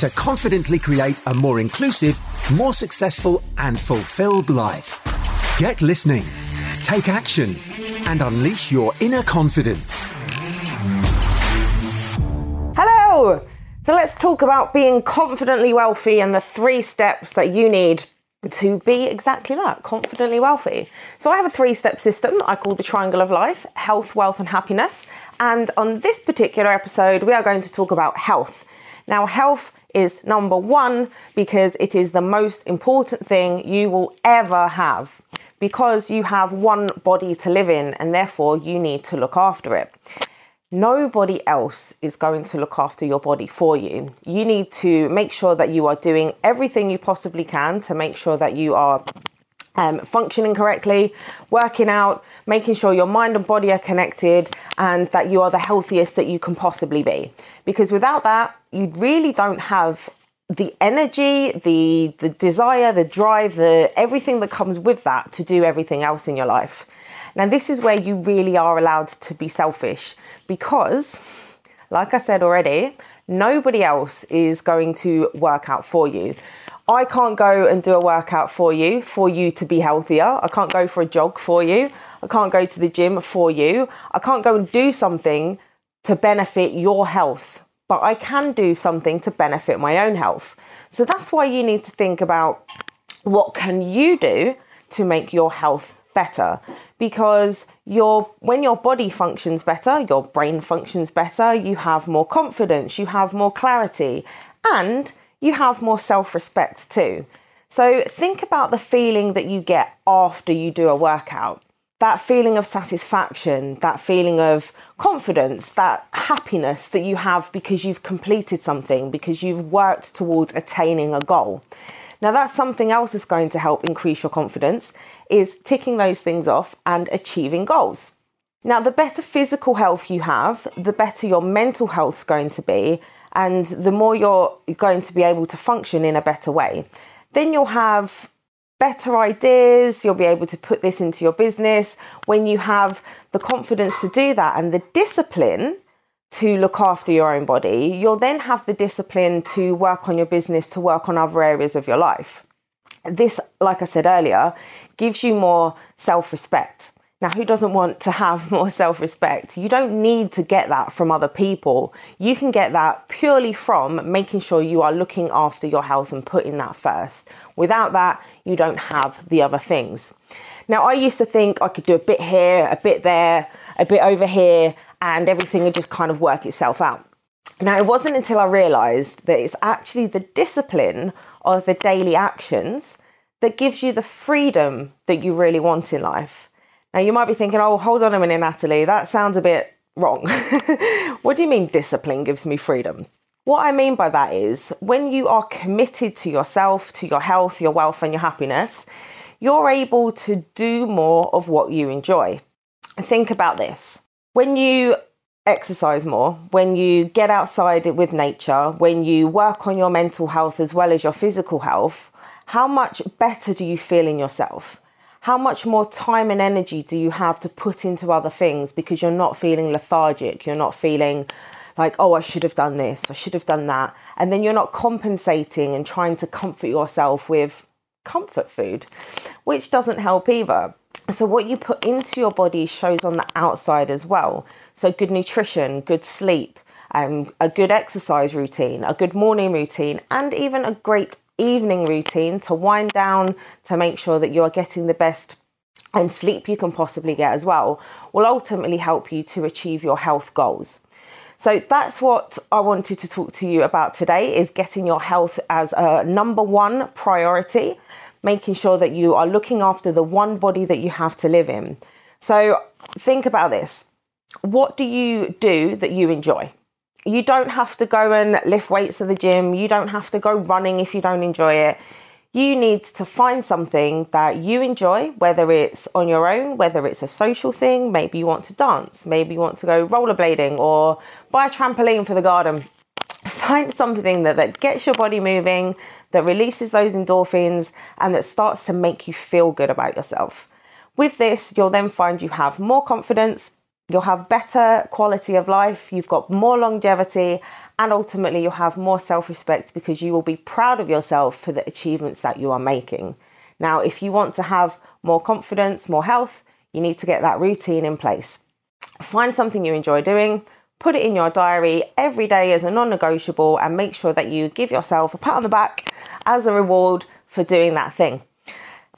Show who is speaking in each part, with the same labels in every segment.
Speaker 1: to confidently create a more inclusive, more successful, and fulfilled life. Get listening, take action, and unleash your inner confidence.
Speaker 2: Hello! So let's talk about being confidently wealthy and the three steps that you need to be exactly that confidently wealthy. So, I have a three step system I call the Triangle of Life health, wealth, and happiness. And on this particular episode, we are going to talk about health. Now, health is number one because it is the most important thing you will ever have because you have one body to live in and therefore you need to look after it. Nobody else is going to look after your body for you. You need to make sure that you are doing everything you possibly can to make sure that you are um, functioning correctly, working out, making sure your mind and body are connected, and that you are the healthiest that you can possibly be. Because without that, you really don't have the energy, the the desire, the drive, the everything that comes with that to do everything else in your life. Now this is where you really are allowed to be selfish because like I said already, nobody else is going to work out for you. I can't go and do a workout for you for you to be healthier. I can't go for a jog for you. I can't go to the gym for you. I can't go and do something to benefit your health but I can do something to benefit my own health. So that's why you need to think about what can you do to make your health better because your when your body functions better, your brain functions better, you have more confidence, you have more clarity, and you have more self-respect too. So think about the feeling that you get after you do a workout that feeling of satisfaction, that feeling of confidence, that happiness that you have because you've completed something, because you've worked towards attaining a goal. Now that's something else that's going to help increase your confidence is ticking those things off and achieving goals. Now the better physical health you have, the better your mental health is going to be and the more you're going to be able to function in a better way. Then you'll have better ideas, you'll be able to put this into your business. When you have the confidence to do that and the discipline to look after your own body, you'll then have the discipline to work on your business, to work on other areas of your life. This, like I said earlier, gives you more self respect. Now, who doesn't want to have more self respect? You don't need to get that from other people. You can get that purely from making sure you are looking after your health and putting that first. Without that, you don't have the other things. Now, I used to think I could do a bit here, a bit there, a bit over here, and everything would just kind of work itself out. Now, it wasn't until I realized that it's actually the discipline of the daily actions that gives you the freedom that you really want in life. Now, you might be thinking, oh, hold on a minute, Natalie, that sounds a bit wrong. what do you mean discipline gives me freedom? What I mean by that is when you are committed to yourself, to your health, your wealth, and your happiness, you're able to do more of what you enjoy. Think about this. When you exercise more, when you get outside with nature, when you work on your mental health as well as your physical health, how much better do you feel in yourself? How much more time and energy do you have to put into other things because you're not feeling lethargic, you're not feeling like, oh, I should have done this, I should have done that. And then you're not compensating and trying to comfort yourself with comfort food, which doesn't help either. So, what you put into your body shows on the outside as well. So, good nutrition, good sleep, um, a good exercise routine, a good morning routine, and even a great evening routine to wind down to make sure that you are getting the best and sleep you can possibly get as well will ultimately help you to achieve your health goals. So that's what I wanted to talk to you about today is getting your health as a number one priority, making sure that you are looking after the one body that you have to live in. So think about this. What do you do that you enjoy? You don't have to go and lift weights at the gym. You don't have to go running if you don't enjoy it. you need to find something that you enjoy, whether it's on your own, whether it's a social thing, maybe you want to dance, maybe you want to go rollerblading or buy a trampoline for the garden. Find something that, that gets your body moving, that releases those endorphins, and that starts to make you feel good about yourself. With this, you'll then find you have more confidence, you'll have better quality of life, you've got more longevity, and ultimately you'll have more self respect because you will be proud of yourself for the achievements that you are making. Now, if you want to have more confidence, more health, you need to get that routine in place. Find something you enjoy doing, put it in your diary every day as a non negotiable, and make sure that you give yourself a pat on the back as a reward for doing that thing.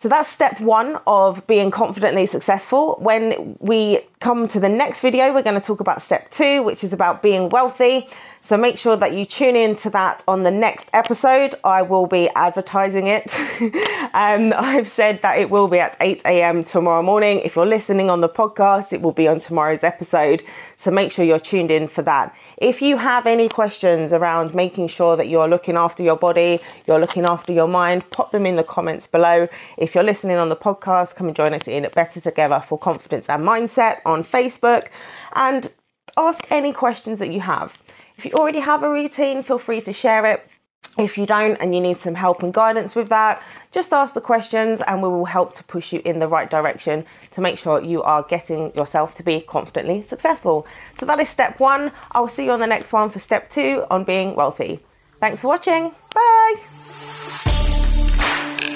Speaker 2: So that's step one of being confidently successful. When we come to the next video, we're going to talk about step two, which is about being wealthy. So make sure that you tune in to that on the next episode. I will be advertising it. um, I've said that it will be at 8 a.m. tomorrow morning. If you're listening on the podcast, it will be on tomorrow's episode. So make sure you're tuned in for that. If you have any questions around making sure that you're looking after your body, you're looking after your mind, pop them in the comments below. If you're listening on the podcast, come and join us in Better Together for Confidence and Mindset on Facebook and ask any questions that you have. If you already have a routine, feel free to share it. If you don't and you need some help and guidance with that, just ask the questions and we will help to push you in the right direction to make sure you are getting yourself to be confidently successful. So that is step one. I'll see you on the next one for step two on being wealthy. Thanks for watching. Bye.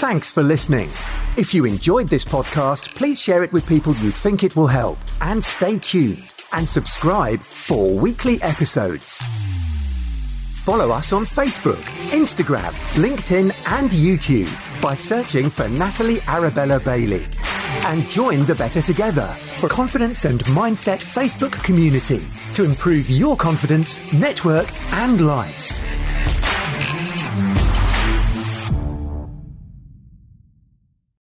Speaker 1: Thanks for listening. If you enjoyed this podcast, please share it with people you think it will help and stay tuned and subscribe for weekly episodes. Follow us on Facebook, Instagram, LinkedIn, and YouTube by searching for Natalie Arabella Bailey. And join the Better Together for Confidence and Mindset Facebook community to improve your confidence, network, and life.